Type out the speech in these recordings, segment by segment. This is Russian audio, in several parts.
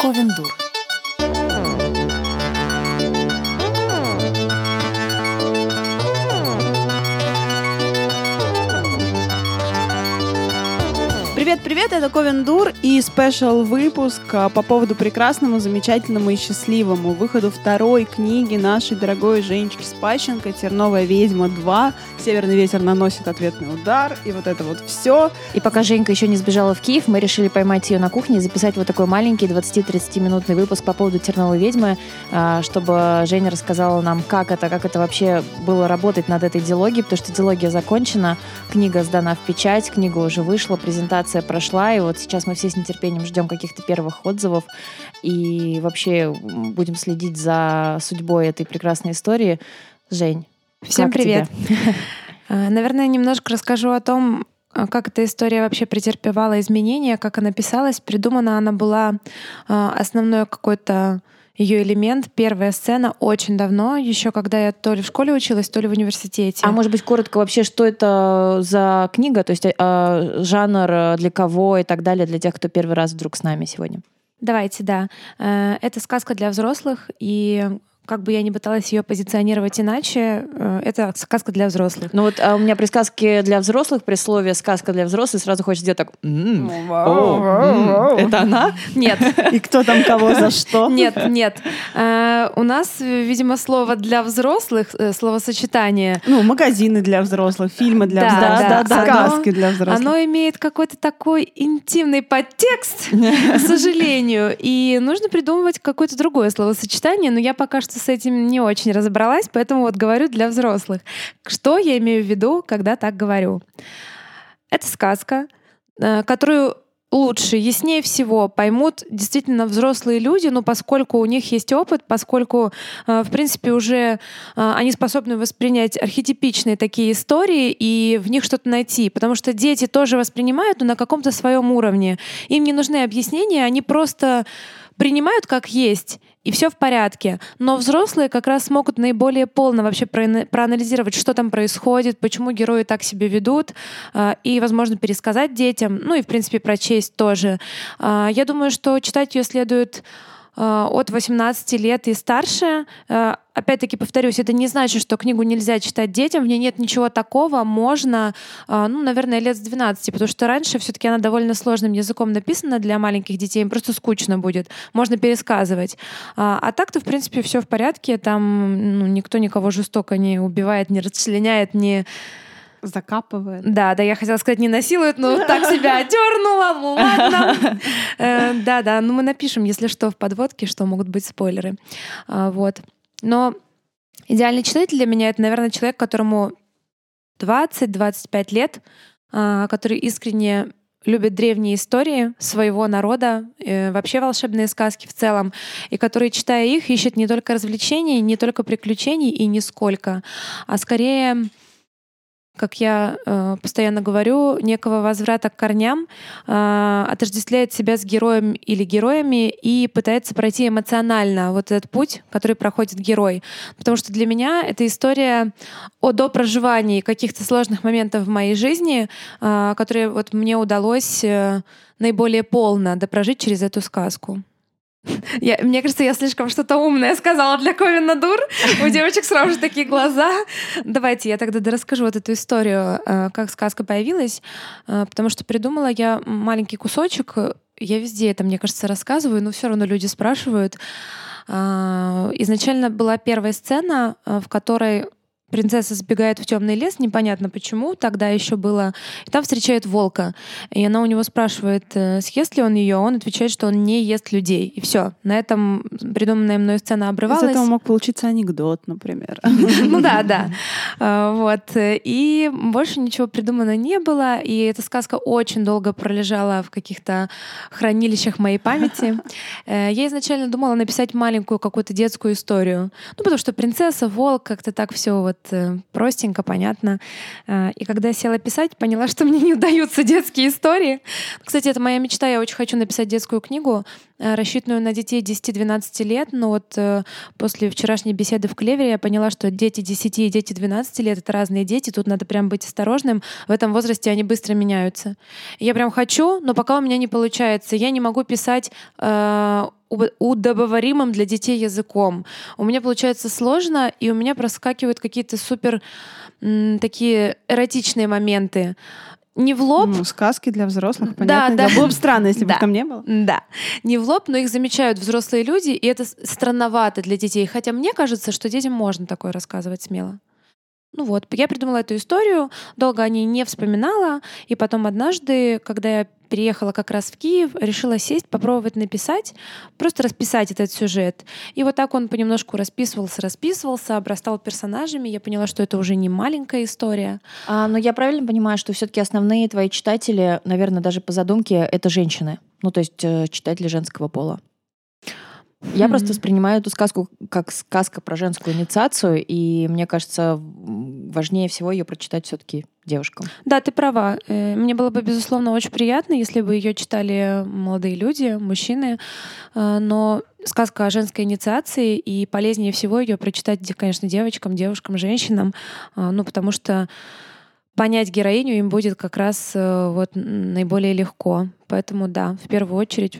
Ковендур. Привет-привет, это Ковендур и спешл выпуск а, по поводу прекрасному, замечательному и счастливому выходу второй книги нашей дорогой Женечки Спащенко «Терновая ведьма 2». Северный ветер наносит ответный удар, и вот это вот все. И пока Женька еще не сбежала в Киев, мы решили поймать ее на кухне и записать вот такой маленький 20-30 минутный выпуск по поводу «Терновой ведьмы», а, чтобы Женя рассказала нам, как это, как это вообще было работать над этой диалогией, потому что диалогия закончена, книга сдана в печать, книга уже вышла, презентация презентация прошла, и вот сейчас мы все с нетерпением ждем каких-то первых отзывов и вообще будем следить за судьбой этой прекрасной истории. Жень, Всем привет. А, наверное, немножко расскажу о том, а, как эта история вообще претерпевала изменения, как она писалась. Придумана она была а, основной какой-то ее элемент, первая сцена очень давно, еще когда я то ли в школе училась, то ли в университете. А может быть, коротко вообще, что это за книга, то есть э, жанр э, для кого и так далее, для тех, кто первый раз вдруг с нами сегодня? Давайте, да. Э, это сказка для взрослых, и как бы я ни пыталась ее позиционировать иначе, э, это сказка для взрослых. Ну вот а у меня при сказке для взрослых, при слове сказка для взрослых сразу хочется сделать так. Это она? Нет. И кто там кого за что? Нет, нет. Э, у нас, видимо, слово для взрослых, э, словосочетание. Ну, магазины для взрослых, фильмы для взрослых, сказки для взрослых. Оно имеет какой-то такой интимный подтекст, к сожалению, и нужно придумывать какое-то другое словосочетание, но я пока что с этим не очень разобралась, поэтому вот говорю для взрослых. Что я имею в виду, когда так говорю? Это сказка, э, которую лучше, яснее всего поймут действительно взрослые люди, ну, поскольку у них есть опыт, поскольку, э, в принципе, уже э, они способны воспринять архетипичные такие истории и в них что-то найти. Потому что дети тоже воспринимают, но на каком-то своем уровне. Им не нужны объяснения, они просто принимают как есть и все в порядке. Но взрослые как раз смогут наиболее полно вообще проанализировать, что там происходит, почему герои так себя ведут, а, и, возможно, пересказать детям, ну и, в принципе, прочесть тоже. А, я думаю, что читать ее следует Э, от 18 лет и старше. Э, опять-таки повторюсь, это не значит, что книгу нельзя читать детям, в ней нет ничего такого, можно, э, ну, наверное, лет с 12, потому что раньше все-таки она довольно сложным языком написана для маленьких детей, им просто скучно будет, можно пересказывать. А так-то, в принципе, все в порядке, там ну, никто никого жестоко не убивает, не расчленяет, не закапывает. Да, да, я хотела сказать, не насилует, но так себя одернула, ну ладно. Э, да, да, ну мы напишем, если что, в подводке, что могут быть спойлеры. А, вот. Но идеальный читатель для меня это, наверное, человек, которому 20-25 лет, а, который искренне любит древние истории своего народа, э, вообще волшебные сказки в целом, и который, читая их, ищет не только развлечений, не только приключений и нисколько, а скорее как я э, постоянно говорю, некого возврата к корням, э, отождествляет себя с героем или героями и пытается пройти эмоционально вот этот путь, который проходит герой. Потому что для меня это история о допроживании каких-то сложных моментов в моей жизни, э, которые вот мне удалось э, наиболее полно допрожить через эту сказку. Я, мне кажется, я слишком что-то умное сказала для Ковина Дур. У девочек сразу же такие глаза. Давайте я тогда расскажу вот эту историю, э, как сказка появилась, э, потому что придумала я маленький кусочек. Я везде это, мне кажется, рассказываю, но все равно люди спрашивают. Э, изначально была первая сцена, в которой принцесса сбегает в темный лес, непонятно почему, тогда еще было. И там встречает волка. И она у него спрашивает, э, съест ли он ее. Он отвечает, что он не ест людей. И все. На этом придуманная мной сцена обрывалась. Из этого мог получиться анекдот, например. Ну да, да. А, вот. И больше ничего придумано не было. И эта сказка очень долго пролежала в каких-то хранилищах моей памяти. Э, я изначально думала написать маленькую какую-то детскую историю. Ну, потому что принцесса, волк, как-то так все вот простенько, понятно. Э, и когда я села писать, поняла, что мне не удаются детские истории. Кстати, это моя мечта. Я очень хочу написать детскую книгу. Э, рассчитанную на детей 10-12 лет, но вот э, после вчерашней беседы в Клевере я поняла, что дети 10 и дети 12 лет — это разные дети, тут надо прям быть осторожным. В этом возрасте они быстро меняются. Я прям хочу, но пока у меня не получается. Я не могу писать э, удобоваримым для детей языком. У меня получается сложно, и у меня проскакивают какие-то супер такие эротичные моменты. Не в лоб. Ну, сказки для взрослых, понятно. Да, да. Было бы странно, если бы там не было. Да. Не в лоб, но их замечают взрослые люди, и это странновато для детей. Хотя мне кажется, что детям можно такое рассказывать смело. Ну вот, я придумала эту историю, долго о ней не вспоминала, и потом однажды, когда я переехала как раз в Киев, решила сесть, попробовать написать, просто расписать этот сюжет. И вот так он понемножку расписывался, расписывался, обрастал персонажами. Я поняла, что это уже не маленькая история. А, но я правильно понимаю, что все-таки основные твои читатели, наверное, даже по задумке, это женщины. Ну, то есть э, читатели женского пола. Я mm-hmm. просто воспринимаю эту сказку как сказка про женскую инициацию, и мне кажется, важнее всего ее прочитать все-таки девушкам. Да, ты права. Э, мне было бы, безусловно, очень приятно, если бы ее читали молодые люди, мужчины. Э, но сказка о женской инициации, и полезнее всего ее прочитать, конечно, девочкам, девушкам, женщинам, э, ну, потому что понять героиню им будет как раз вот наиболее легко. Поэтому да, в первую очередь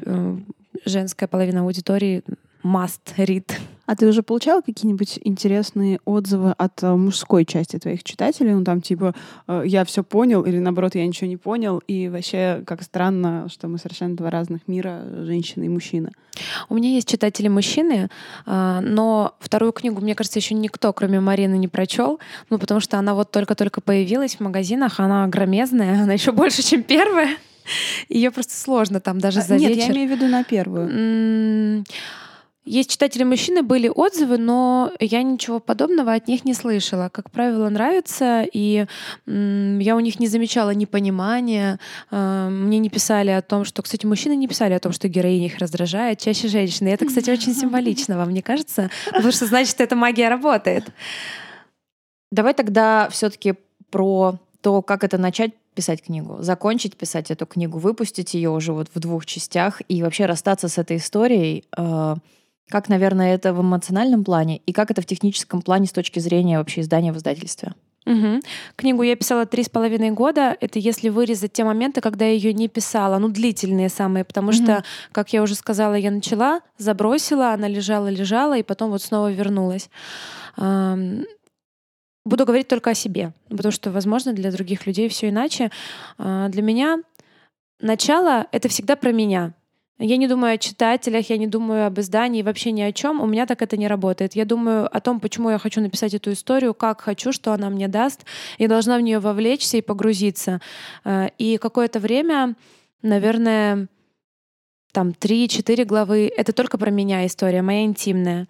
женская половина аудитории must read. А ты уже получала какие-нибудь интересные отзывы от э, мужской части твоих читателей? Ну, там, типа, э, я все понял, или наоборот, я ничего не понял, и вообще, как странно, что мы совершенно два разных мира, женщина и мужчина. У меня есть читатели мужчины, э, но вторую книгу, мне кажется, еще никто, кроме Марины, не прочел, ну, потому что она вот только-только появилась в магазинах, она громезная, она еще больше, чем первая. Ее просто сложно там даже а, за Нет, я имею в виду на первую. Есть читатели мужчины, были отзывы, но я ничего подобного от них не слышала. Как правило, нравится, и я у них не замечала непонимания. А, мне не писали о том, что... Кстати, мужчины не писали о том, что героиня их раздражает, чаще женщины. И это, кстати, очень символично, вам не кажется? Потому что значит, эта магия работает. Давай тогда все таки про то, как это начать писать книгу, закончить писать эту книгу, выпустить ее уже вот в двух частях и вообще расстаться с этой историей. Э, как, наверное, это в эмоциональном плане и как это в техническом плане с точки зрения вообще издания в издательстве? Угу. Книгу я писала три с половиной года. Это если вырезать те моменты, когда я ее не писала, ну длительные самые, потому угу. что, как я уже сказала, я начала, забросила, она лежала, лежала, и потом вот снова вернулась. Буду говорить только о себе, потому что, возможно, для других людей все иначе. А, для меня начало — это всегда про меня. Я не думаю о читателях, я не думаю об издании, вообще ни о чем. У меня так это не работает. Я думаю о том, почему я хочу написать эту историю, как хочу, что она мне даст. Я должна в нее вовлечься и погрузиться. А, и какое-то время, наверное, там 3-4 главы, это только про меня история, моя интимная.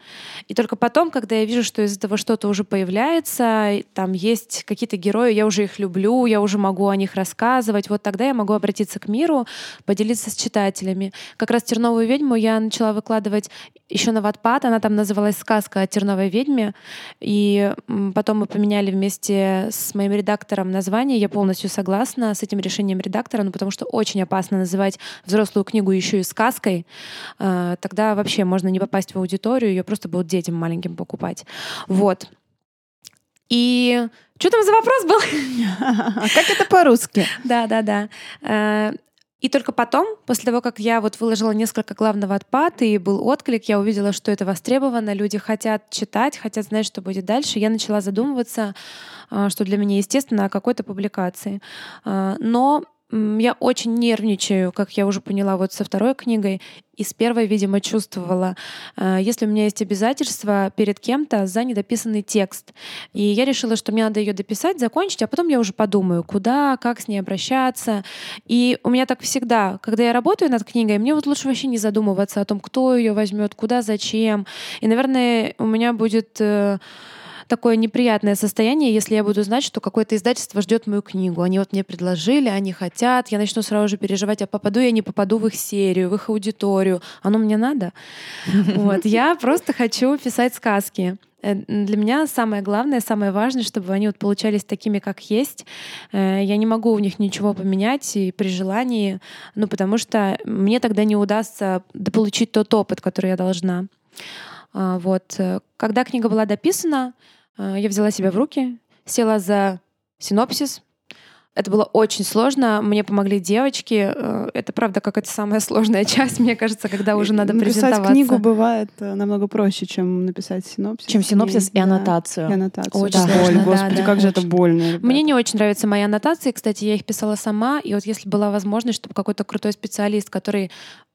И только потом, когда я вижу, что из этого что-то уже появляется, там есть какие-то герои, я уже их люблю, я уже могу о них рассказывать, вот тогда я могу обратиться к миру, поделиться с читателями. Как раз «Терновую ведьму» я начала выкладывать еще на Ватпад, она там называлась «Сказка о терновой ведьме», и потом мы поменяли вместе с моим редактором название, я полностью согласна с этим решением редактора, ну потому что очень опасно называть взрослую книгу еще и сказкой, э, тогда вообще можно не попасть в аудиторию, ее просто будут детям маленьким покупать. Вот. И что там за вопрос был? А как это по-русски? Да, да, да. Э, и только потом, после того, как я вот выложила несколько главного отпад, и был отклик, я увидела, что это востребовано, люди хотят читать, хотят знать, что будет дальше. Я начала задумываться, э, что для меня естественно, о какой-то публикации. Но я очень нервничаю, как я уже поняла вот со второй книгой, и с первой, видимо, чувствовала, э, если у меня есть обязательства перед кем-то за недописанный текст. И я решила, что мне надо ее дописать, закончить, а потом я уже подумаю, куда, как с ней обращаться. И у меня так всегда, когда я работаю над книгой, мне вот лучше вообще не задумываться о том, кто ее возьмет, куда, зачем. И, наверное, у меня будет э, такое неприятное состояние, если я буду знать, что какое-то издательство ждет мою книгу. Они вот мне предложили, они хотят, я начну сразу же переживать, а попаду я не попаду в их серию, в их аудиторию. Оно мне надо? Вот. Я просто хочу писать сказки. Э, для меня самое главное, самое важное, чтобы они вот получались такими, как есть. Э, я не могу в них ничего поменять и при желании, ну, потому что мне тогда не удастся дополучить тот опыт, который я должна. А, вот. Когда книга была дописана, я взяла себя в руки, села за синопсис, это было очень сложно. Мне помогли девочки. Э, это, правда, какая-то самая сложная часть, мне кажется, когда уже надо написать презентоваться. книгу бывает э, намного проще, чем написать синопсис. Чем синопсис и, и аннотацию. Да, и аннотацию. Очень да. сложно, Боль, господи, да, как да. же это больно. Ребята. Мне не очень нравятся мои аннотации. Кстати, я их писала сама. И вот если была возможность, чтобы какой-то крутой специалист, который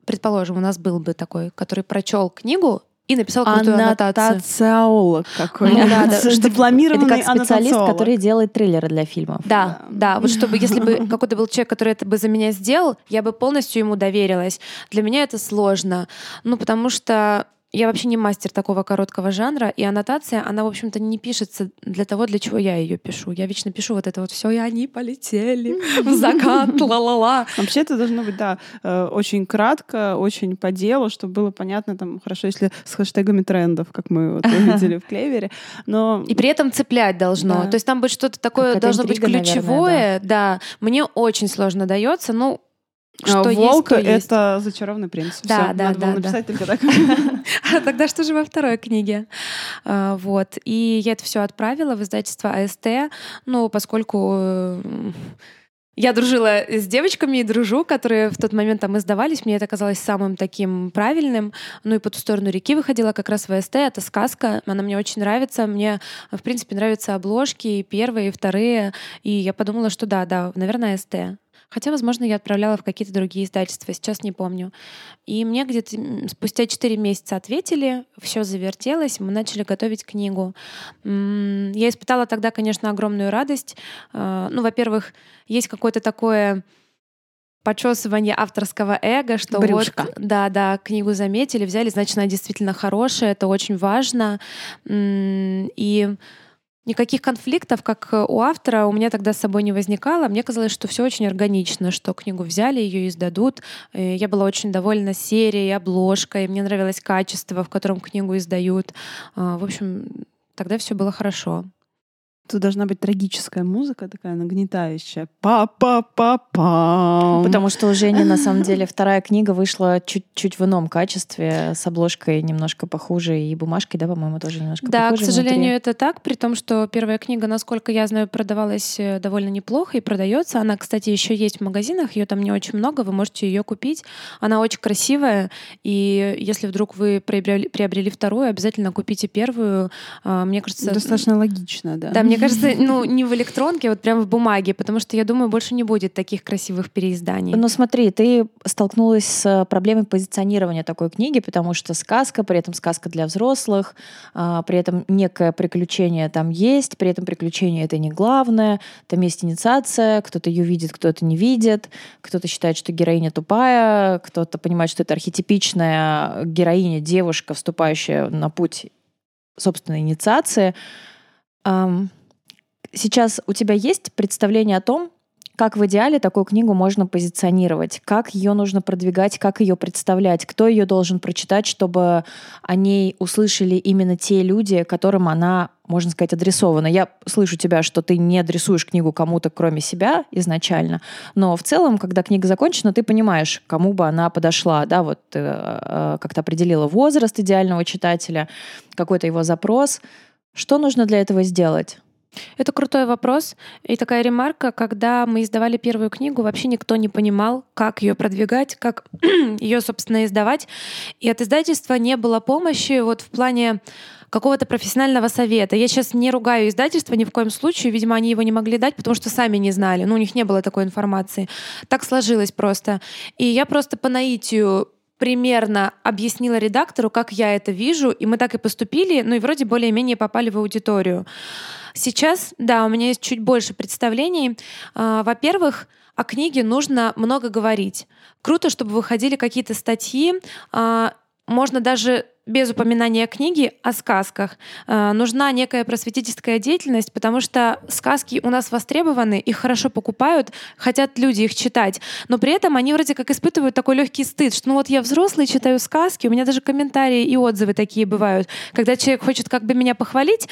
предположим, у нас был бы такой, который прочел книгу и написал крутую аннотацию. Аннотациолог какой. Ну да, да, Что чтобы- дипломированный Это как специалист, который делает трейлеры для фильмов. Да, да, вот чтобы, если бы какой-то был человек, который это бы за меня сделал, я бы полностью ему доверилась. Для меня это сложно, ну, потому что я вообще не мастер такого короткого жанра, и аннотация, она, в общем-то, не пишется для того, для чего я ее пишу. Я вечно пишу вот это вот все, и они полетели в закат, ла-ла-ла. Вообще это должно быть, да, э, очень кратко, очень по делу, чтобы было понятно, там, хорошо, если с хэштегами трендов, как мы вот увидели в Клевере, но... И при этом цеплять должно. Да. То есть там быть что-то такое, должно быть наверное, ключевое. да. мне очень сложно дается. Ну, что есть, Волк есть. это зачарованный принц. Да, Всё, да, надо было да, да. написать только так. А тогда что же во второй книге? А, Вот. И я это все отправила в издательство АСТ, ну, поскольку э, я дружила с девочками и дружу, которые в тот момент там издавались. Мне это казалось самым таким правильным. Ну и по ту сторону реки выходила как раз в АСТ. Это сказка. Она мне очень нравится. Мне, в принципе, нравятся обложки и первые, и вторые. И я подумала, что да, да, наверное, АСТ. Хотя, возможно, я отправляла в какие-то другие издательства, сейчас не помню. И мне где-то спустя 4 месяца ответили, все завертелось, мы начали готовить книгу. Я испытала тогда, конечно, огромную радость. Э, Ну, во-первых, есть какое-то такое почесывание авторского эго, что Брюшко. вот, да, да, книгу заметили, взяли, значит, она действительно хорошая, это очень важно. И никаких конфликтов, как у автора, у меня тогда с собой не возникало. Мне казалось, что все очень органично, что книгу взяли, ее издадут. Э, Я была очень довольна серией, обложкой, мне нравилось качество, в котором книгу издают. А, В общем, тогда все было хорошо. Тут должна быть трагическая музыка такая нагнетающая. Па-па-па-пам. Потому что у Жени, на самом деле, вторая книга вышла чуть-чуть в ином качестве, с обложкой немножко похуже и бумажкой, да, по-моему, тоже немножко Да, к похуже сожалению, внутри. это так, при том, что первая книга, насколько я знаю, продавалась э, довольно неплохо и продается. Она, кстати, еще есть в магазинах, ее там не очень много, вы можете ее купить. Она очень красивая, и если вдруг вы приобрели, приобрели вторую, обязательно купите первую. А, Мне кажется, Достаточно логично, да. Да, мне кажется, ну, не в электронке, а вот прям в бумаге, потому что я думаю, больше не будет таких красивых переизданий. Ну смотри, ты столкнулась с проблемой позиционирования такой книги, потому что сказка, при этом сказка для взрослых, а, при этом некое приключение там есть, при этом приключение это не главное, там есть инициация, кто-то ее видит, кто-то не видит, кто-то считает, что героиня тупая, кто-то понимает, что это архетипичная героиня, девушка, вступающая на путь собственной инициации. Ам, Сейчас у тебя есть представление о том, как в идеале такую книгу можно позиционировать, как ее нужно продвигать, как ее представлять, кто ее должен прочитать, чтобы о ней услышали именно те люди, которым она, можно сказать, адресована. Я слышу тебя, что ты не адресуешь книгу кому-то, кроме себя изначально, но в целом, когда книга закончена, ты понимаешь, кому бы она подошла, да, вот ты э, как-то определила возраст идеального читателя, какой-то его запрос. Что нужно для этого сделать? Это крутой вопрос. И такая ремарка, когда мы издавали первую книгу, вообще никто не понимал, как ее продвигать, как ее, собственно, издавать. И от издательства не было помощи вот в плане какого-то профессионального совета. Я сейчас не ругаю издательство ни в коем случае. Видимо, они его не могли дать, потому что сами не знали. Ну, у них не было такой информации. Так сложилось просто. И я просто по наитию примерно объяснила редактору, как я это вижу, и мы так и поступили, ну и вроде более-менее попали в аудиторию. Сейчас, да, у меня есть чуть больше представлений. А, Во-первых, о книге нужно много говорить. Круто, чтобы выходили какие-то статьи. А, Можно даже без упоминания книги о сказках. Э, нужна некая просветительская деятельность, потому что сказки у нас востребованы, их хорошо покупают, хотят люди их читать, но при этом они вроде как испытывают такой легкий стыд, что ну вот я взрослый, читаю сказки, у меня даже комментарии и отзывы такие бывают, когда человек хочет как бы меня похвалить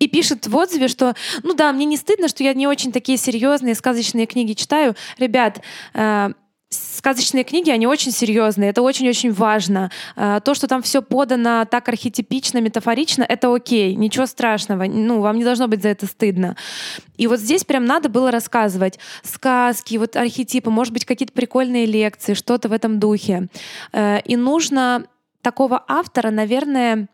и пишет в отзыве, что ну да, мне не стыдно, что я не очень такие серьезные сказочные книги читаю. Ребят, э, сказочные книги, они очень серьезные, это очень-очень важно. А, то, что там все подано так архетипично, метафорично, это окей, ничего страшного, ну, вам не должно быть за это стыдно. И вот здесь прям надо было рассказывать сказки, вот архетипы, может быть, какие-то прикольные лекции, что-то в этом духе. Э, и нужно такого автора, наверное,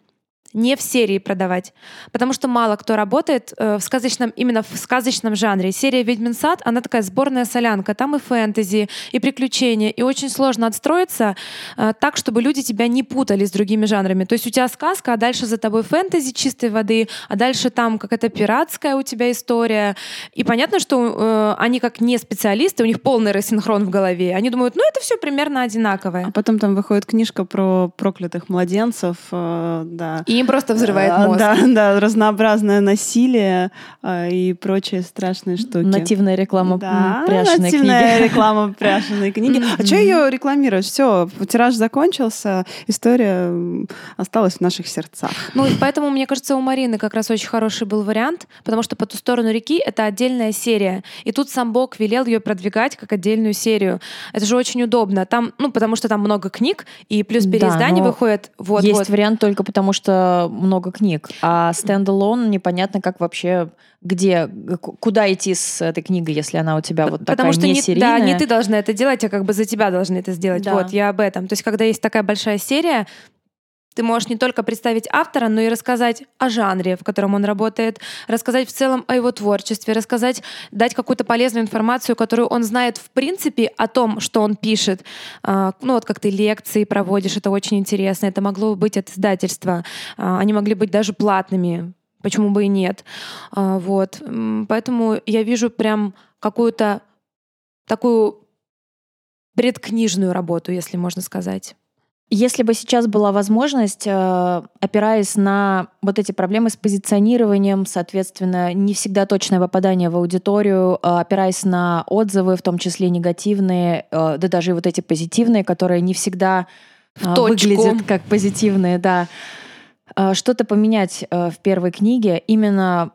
не в серии продавать, потому что мало кто работает э, в сказочном, именно в сказочном жанре. Серия «Ведьмин сад», она такая сборная солянка, там и фэнтези, и приключения, и очень сложно отстроиться э, так, чтобы люди тебя не путали с другими жанрами. То есть у тебя сказка, а дальше за тобой фэнтези чистой воды, а дальше там какая-то пиратская у тебя история. И понятно, что э, они как не специалисты, у них полный рассинхрон в голове. Они думают, ну это все примерно одинаковое. А потом там выходит книжка про проклятых младенцев, э, да. И им просто взрывает А, мозг. Да, да, разнообразное насилие а, и прочие страшные штуки. Нативная реклама Да, м, пряженой нативная книги. реклама пряженой книги. А что ее рекламировать? Все, тираж закончился, история осталась в наших сердцах. Ну, и поэтому, мне кажется, у Марины как раз очень хороший был вариант, потому что «По ту сторону реки» — это отдельная серия. И тут сам Бог велел ее продвигать как отдельную серию. Это же очень удобно. Там, ну, потому что там много книг, и плюс Да, переиздание но выходит. Вот, Есть вот. вариант только потому, что много книг. А стендалон непонятно, как вообще, где, куда идти с этой книгой, если она у тебя вот такая Потому что не не, серийная. да, не ты должна это делать, а как бы за тебя должны это сделать. Да. Вот, я об этом. То есть, когда есть такая большая серия, ты можешь не только представить автора, но и рассказать о жанре, в котором он работает, рассказать в целом о его творчестве, рассказать, дать какую-то полезную информацию, которую он знает в принципе о том, что он пишет. А, Ну вот как ты лекции проводишь, это очень интересно. Это могло быть от издательства. А, Они могли быть даже платными. Почему бы и нет? А, Вот. Поэтому я вижу прям какую-то такую предкнижную работу, если можно сказать. Если бы сейчас была возможность, э, опираясь на вот эти проблемы с позиционированием, соответственно, не всегда точное попадание в аудиторию, э, опираясь на отзывы, в том числе негативные, э, да даже и вот эти позитивные, которые не всегда В точку. выглядят как позитивные, да. Что-то поменять в первой книге именно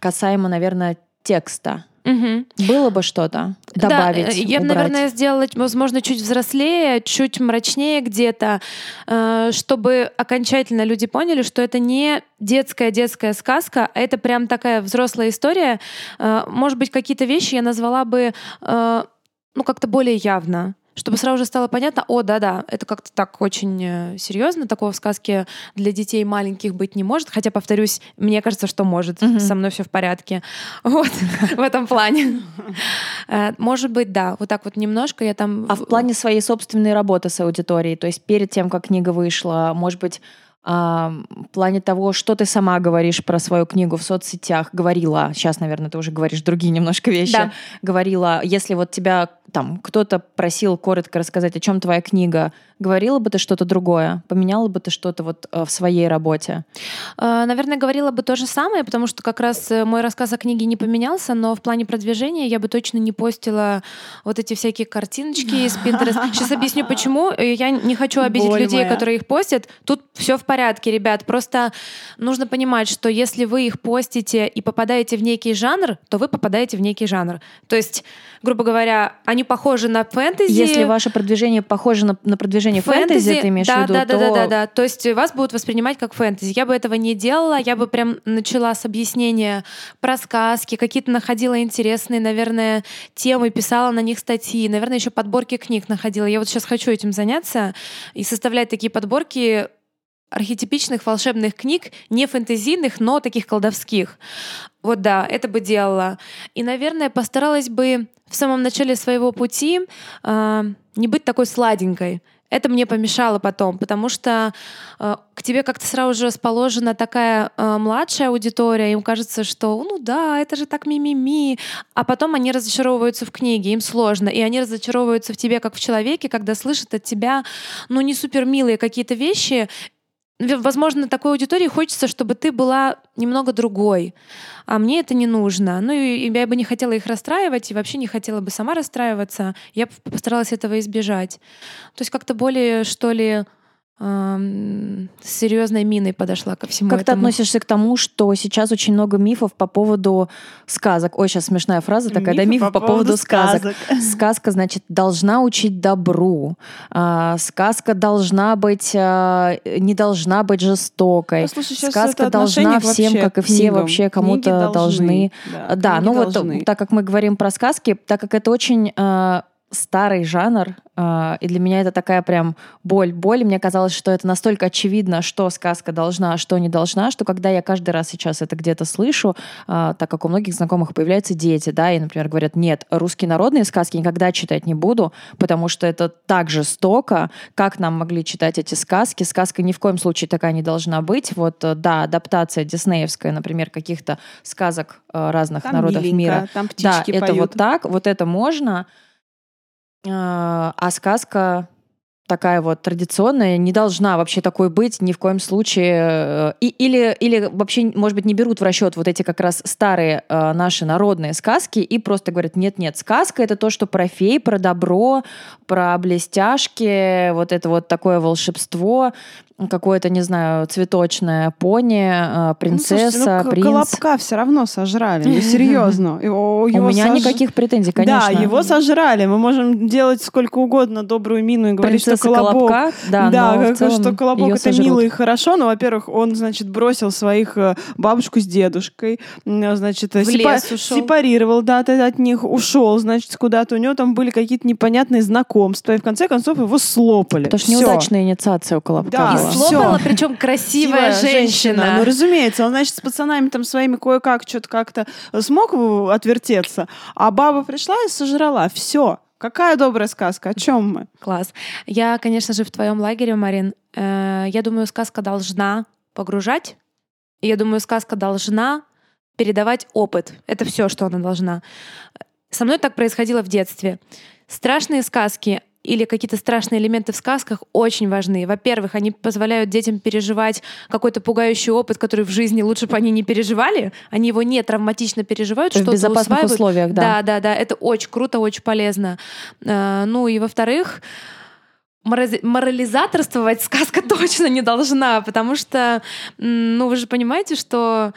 касаемо, наверное, текста. Мгм. Было бы что-то Да, добавить, э, я бы, наверное, сделала, возможно, чуть взрослее, чуть мрачнее где-то, э, чтобы окончательно люди поняли, что это не детская-детская сказка, а это прям такая взрослая история. Э, Может быть, какие-то вещи я назвала бы ну, как-то более явно. Чтобы сразу же стало понятно, о, да-да, это как-то так очень э, серьезно, такого в сказке для детей маленьких быть не может. Хотя, повторюсь, мне кажется, что может. Мгм. Со мной все в порядке. Вот, в этом плане. Э, Может быть, да. Вот так вот немножко я там... А в плане своей собственной работы с аудиторией, то есть перед тем, как книга вышла, может быть, в плане того, что ты сама говоришь про свою книгу в соцсетях, говорила, сейчас, наверное, ты уже говоришь другие немножко вещи, Да. говорила, если вот тебя там кто-то просил коротко рассказать, о чем твоя книга, говорила бы ты что-то другое, поменяла бы ты что-то вот э, в своей работе? Э, Наверное, говорила бы то же самое, потому что как раз э, мой рассказ о книге не поменялся, но в плане продвижения я бы точно не постила вот эти всякие картиночки из Pinterest. Сейчас объясню, почему. Я не хочу обидеть Боль людей, моя. которые их постят. Тут все в порядке, ребят. Просто нужно понимать, что если вы их постите и попадаете в некий жанр, то вы попадаете в некий жанр. То есть, грубо говоря, они похожи на фэнтези. Если ваше продвижение похоже на, на продвижение фэнтези, ты имеешь да, в виду, да, да, то да, да, да. То есть вас будут воспринимать как фэнтези. Я бы этого не делала, я бы прям начала с объяснения про сказки, какие-то находила интересные, наверное, темы, писала на них статьи, наверное, еще подборки книг находила. Я вот сейчас хочу этим заняться и составлять такие подборки архетипичных волшебных книг, не фэнтезийных, но таких колдовских. Вот да, это бы делала. И, наверное, постаралась бы в самом начале своего пути э, не быть такой сладенькой. Это мне помешало потом, потому что э, к тебе как-то сразу же расположена такая э, младшая аудитория, им кажется, что ну да, это же так мимими, а потом они разочаровываются в книге, им сложно, и они разочаровываются в тебе как в человеке, когда слышат от тебя, ну не супер милые какие-то вещи, возможно, такой аудитории хочется, чтобы ты была немного другой, а мне это не нужно. Ну и я бы не хотела их расстраивать, и вообще не хотела бы сама расстраиваться. Я постаралась этого избежать. То есть как-то более, что ли, с серьезной миной подошла ко всему как этому. ты относишься к тому, что сейчас очень много мифов по поводу сказок? Ой, сейчас смешная фраза такая, мифы да, мифы по, по поводу, поводу сказок. сказок. Сказка, значит, должна учить добру. А, сказка должна быть, а, не должна быть жестокой. Послушай, сказка должна всем, как и все вообще кому-то должны. должны. Да, да ну должны. вот так как мы говорим про сказки, так как это очень а, старый жанр, а, и для меня это такая прям боль. Боль, мне казалось, что это настолько очевидно, что сказка должна, а что не должна, что когда я каждый раз сейчас это где-то слышу, а, так как у многих знакомых появляются дети, да, и, например, говорят, нет, русские народные сказки никогда читать не буду, потому что это так жестоко, как нам могли читать эти сказки. Сказка ни в коем случае такая не должна быть. Вот, э, да, адаптация диснеевская, например, каких-то сказок э, разных там народов миленько, мира. Там птички да, это вот так, вот это можно, а, а сказка такая вот традиционная, не должна вообще такой быть ни в коем случае. И, или, или вообще, может быть, не берут в расчет вот эти как раз старые э, наши народные сказки и просто говорят, нет-нет, сказка — это то, что про фей, про добро, про блестяшки, вот это вот такое волшебство какое-то, не знаю, цветочное пони, э, принцесса, ну, слушайте, ну, принц. Колобка все равно сожрали, ну серьезно. Его, его У меня сож... никаких претензий, конечно. Да, его сожрали. Мы можем делать сколько угодно добрую мину и говорить, Принцесса что Колобок... Колобка, да, да как, что Колобок это сожрут. мило и хорошо, но, во-первых, он, значит, бросил своих э, бабушку с дедушкой, значит, в сепа... лес ушел. сепарировал, да, от них ушел, значит, куда-то. У него там были какие-то непонятные знакомства, и в конце концов его слопали. Потому что неудачная инициация у Колобка да, была слопала, причем красивая женщина. женщина. Ну, разумеется, он, значит, с пацанами там своими кое-как что-то как-то смог отвертеться, а баба пришла и сожрала. Все. Какая добрая сказка? О чем мы? Класс. Я, конечно же, в твоем лагере, Марин. Э, я думаю, сказка должна погружать. Я думаю, сказка должна передавать опыт. Это все, что она должна. Со мной так происходило в детстве. Страшные сказки или какие-то страшные элементы в сказках очень важны. Во-первых, они позволяют детям переживать какой-то пугающий опыт, который в жизни лучше бы они не переживали. Они его не травматично переживают, что-то В безопасных усваивают. условиях, да. Да, да, да. Это очень круто, очень полезно. А, ну и во-вторых, морализаторствовать сказка точно не должна, потому что, ну, вы же понимаете, что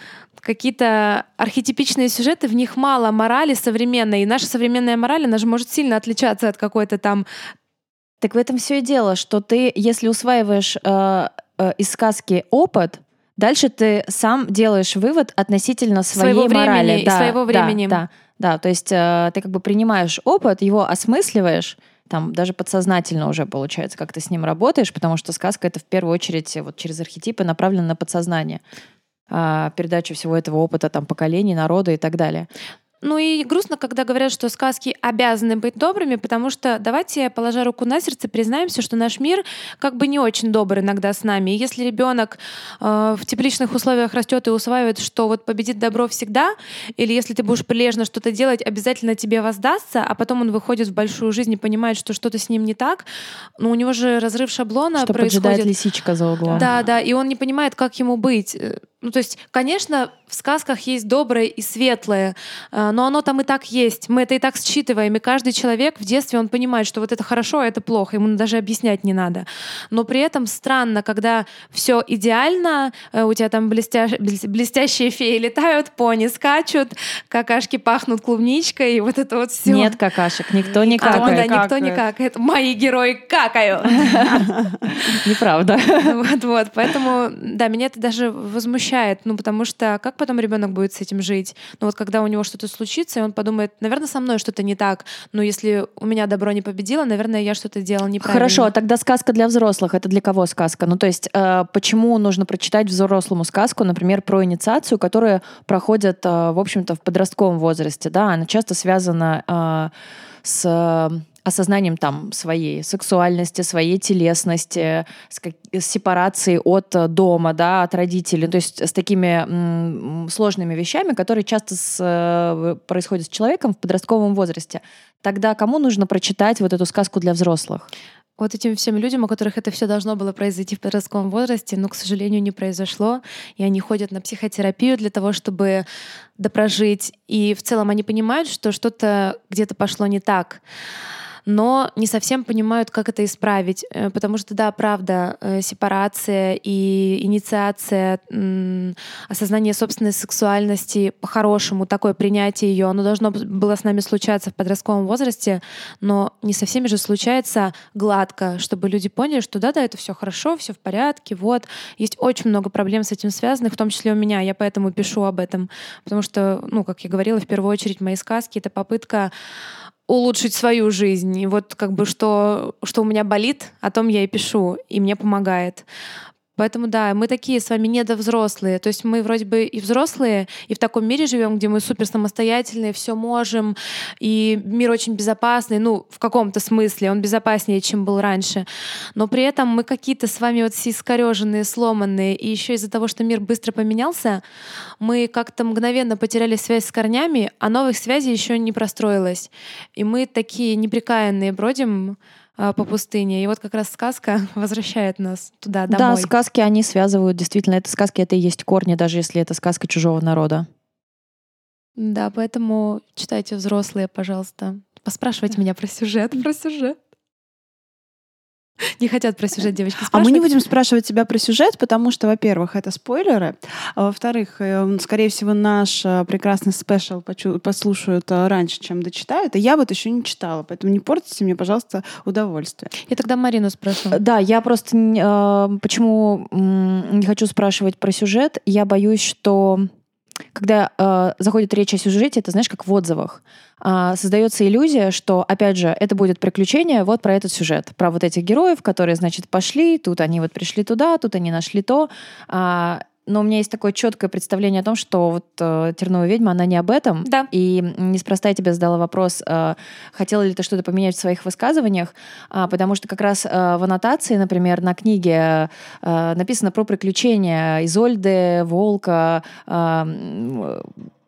какие-то архетипичные сюжеты, в них мало морали современной. И наша современная мораль, она же может сильно отличаться от какой-то там так в этом все и дело, что ты, если усваиваешь э, э, из сказки опыт, дальше ты сам делаешь вывод относительно своей своего морали. Времени, да, своего времени. Да, да, да. То есть э, ты как бы принимаешь опыт, его осмысливаешь, там даже подсознательно уже получается, как ты с ним работаешь, потому что сказка это в первую очередь вот через архетипы направлена на подсознание а, передачу всего этого опыта там поколений, народа и так далее. Ну и грустно, когда говорят, что сказки обязаны быть добрыми, потому что давайте, положа руку на сердце, признаемся, что наш мир как бы не очень добр иногда с нами. И если ребенок э, в тепличных условиях растет и усваивает, что вот победит добро всегда, или если ты будешь прилежно что-то делать, обязательно тебе воздастся, а потом он выходит в большую жизнь и понимает, что что-то с ним не так, ну у него же разрыв шаблона что происходит. поджидает лисичка за углом. Да, да, и он не понимает, как ему быть. Ну, то есть, конечно, в сказках есть доброе и светлое, э, но оно там и так есть. Мы это и так считываем. И каждый человек в детстве, он понимает, что вот это хорошо, а это плохо. Ему даже объяснять не надо. Но при этом странно, когда все идеально, э, у тебя там блестя... блестящие феи летают, пони скачут, какашки пахнут клубничкой, и вот это вот все. Нет какашек, никто не какает. А, да, никто не какает. Мои герои какают. Неправда. Вот-вот. Поэтому, да, меня это даже возмущает смущает, ну, потому что как потом ребенок будет с этим жить? Ну, вот когда у него что-то случится, и он подумает, наверное, со мной что-то не так, но если у меня добро не победило, наверное, я что-то делал неправильно. Хорошо, а тогда сказка для взрослых. Это для кого сказка? Ну, то есть, э, почему нужно прочитать взрослому сказку, например, про инициацию, которая проходит, э, в общем-то, в подростковом возрасте, да, она часто связана э, с осознанием там своей сексуальности, своей телесности, с, как, с сепарацией от э, дома, да, от родителей, то есть с такими м, сложными вещами, которые часто с, э, происходят с человеком в подростковом возрасте. Тогда кому нужно прочитать вот эту сказку для взрослых? вот этим всем людям, у которых это все должно было произойти в подростковом возрасте, но, к сожалению, не произошло. И они ходят на психотерапию для того, чтобы допрожить. И в целом они понимают, что что-то где-то пошло не так но не совсем понимают, как это исправить. Э, потому что, да, правда, э, сепарация и инициация, осознание собственной сексуальности по-хорошему, такое принятие ее, оно должно было с нами случаться в подростковом возрасте, но не со всеми же случается гладко, чтобы люди поняли, что да-да, это все хорошо, все в порядке, вот. Есть очень много проблем с этим связанных, в том числе у меня, я поэтому пишу об этом, потому что, ну, как я говорила, в первую очередь мои сказки — это попытка улучшить свою жизнь. И вот как бы что, что у меня болит, о том я и пишу, и мне помогает. Поэтому да, мы такие с вами недовзрослые. То есть мы вроде бы и взрослые, и в таком мире живем, где мы супер самостоятельные, все можем, и мир очень безопасный, ну, в каком-то смысле, он безопаснее, чем был раньше. Но при этом мы какие-то с вами вот все искореженные, сломанные, и еще из-за того, что мир быстро поменялся, мы как-то мгновенно потеряли связь с корнями, а новых связей еще не простроилось. И мы такие неприкаянные бродим по пустыне. И вот как раз сказка возвращает нас туда, домой. Да, сказки, они связывают. Действительно, это сказки, это и есть корни, даже если это сказка чужого народа. Да, поэтому читайте взрослые, пожалуйста. Поспрашивайте меня про сюжет, про сюжет. Не хотят про сюжет девочки спрашивать. А мы не будем спрашивать тебя про сюжет, потому что, во-первых, это спойлеры, а во-вторых, э, скорее всего, наш э, прекрасный спешл послушают э, раньше, чем дочитают, и я вот еще не читала, поэтому не портите мне, пожалуйста, удовольствие. Я тогда Марину спрошу. Да, я просто почему не хочу спрашивать про сюжет, я боюсь, что когда э, заходит речь о сюжете, это знаешь, как в отзывах. Э, создается иллюзия, что, опять же, это будет приключение вот про этот сюжет, про вот этих героев, которые, значит, пошли, тут они вот пришли туда, тут они нашли то. Э, но у меня есть такое четкое представление о том, что вот э, «Терновая ведьма», она не об этом. Да. И неспроста я тебе задала вопрос, э, хотела ли ты что-то поменять в своих высказываниях, э, потому что как раз э, в аннотации, например, на книге э, написано про приключения Изольды, Волка, э,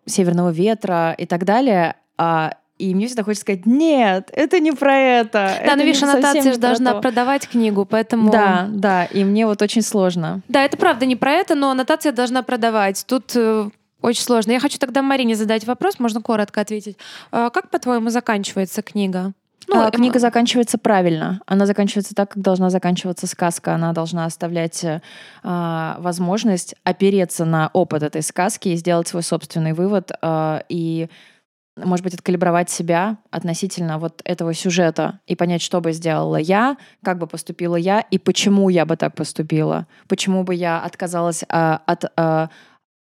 Северного ветра и так далее. А и мне всегда хочется сказать, нет, это не про это. Да, это но видишь, аннотация же должна то. продавать книгу, поэтому... Да, да, и мне вот очень сложно. Да, это правда не про это, но аннотация должна продавать. Тут э, очень сложно. Я хочу тогда Марине задать вопрос, можно коротко ответить. Э, как, по-твоему, заканчивается книга? Ну, а, книга заканчивается правильно. Она заканчивается так, как должна заканчиваться сказка. Она должна оставлять э, возможность опереться на опыт этой сказки и сделать свой собственный вывод. Э, и может быть, откалибровать себя относительно вот этого сюжета и понять, что бы сделала я, как бы поступила я и почему я бы так поступила. Почему бы я отказалась а, от, а,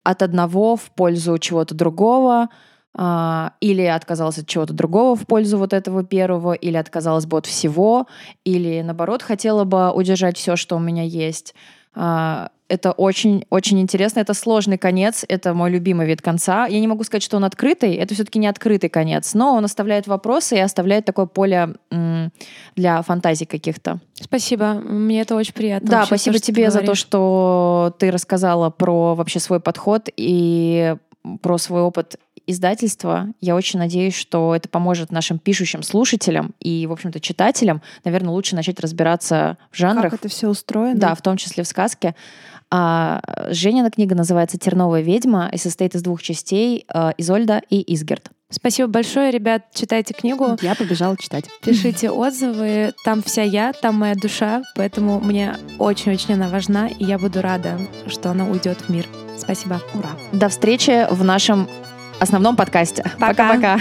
от одного в пользу чего-то другого, а, или отказалась от чего-то другого в пользу вот этого первого, или отказалась бы от всего, или наоборот хотела бы удержать все, что у меня есть. А, это очень-очень интересно. Это сложный конец. Это мой любимый вид конца. Я не могу сказать, что он открытый. Это все-таки не открытый конец. Но он оставляет вопросы и оставляет такое поле для фантазий каких-то. Спасибо. Мне это очень приятно. Да, спасибо то, тебе за то, что ты рассказала про вообще свой подход и про свой опыт издательства. Я очень надеюсь, что это поможет нашим пишущим слушателям и, в общем-то, читателям, наверное, лучше начать разбираться в жанрах. Как это все устроено. Да, в том числе в сказке. А, Женина книга называется «Терновая ведьма» и состоит из двух частей а, «Изольда» и «Изгерт». Спасибо большое, ребят. Читайте книгу. Я побежала читать. Пишите отзывы. Там вся я, там моя душа. Поэтому мне очень-очень она важна, и я буду рада, что она уйдет в мир. Спасибо. Ура. До встречи в нашем основном подкасте. Пока-пока.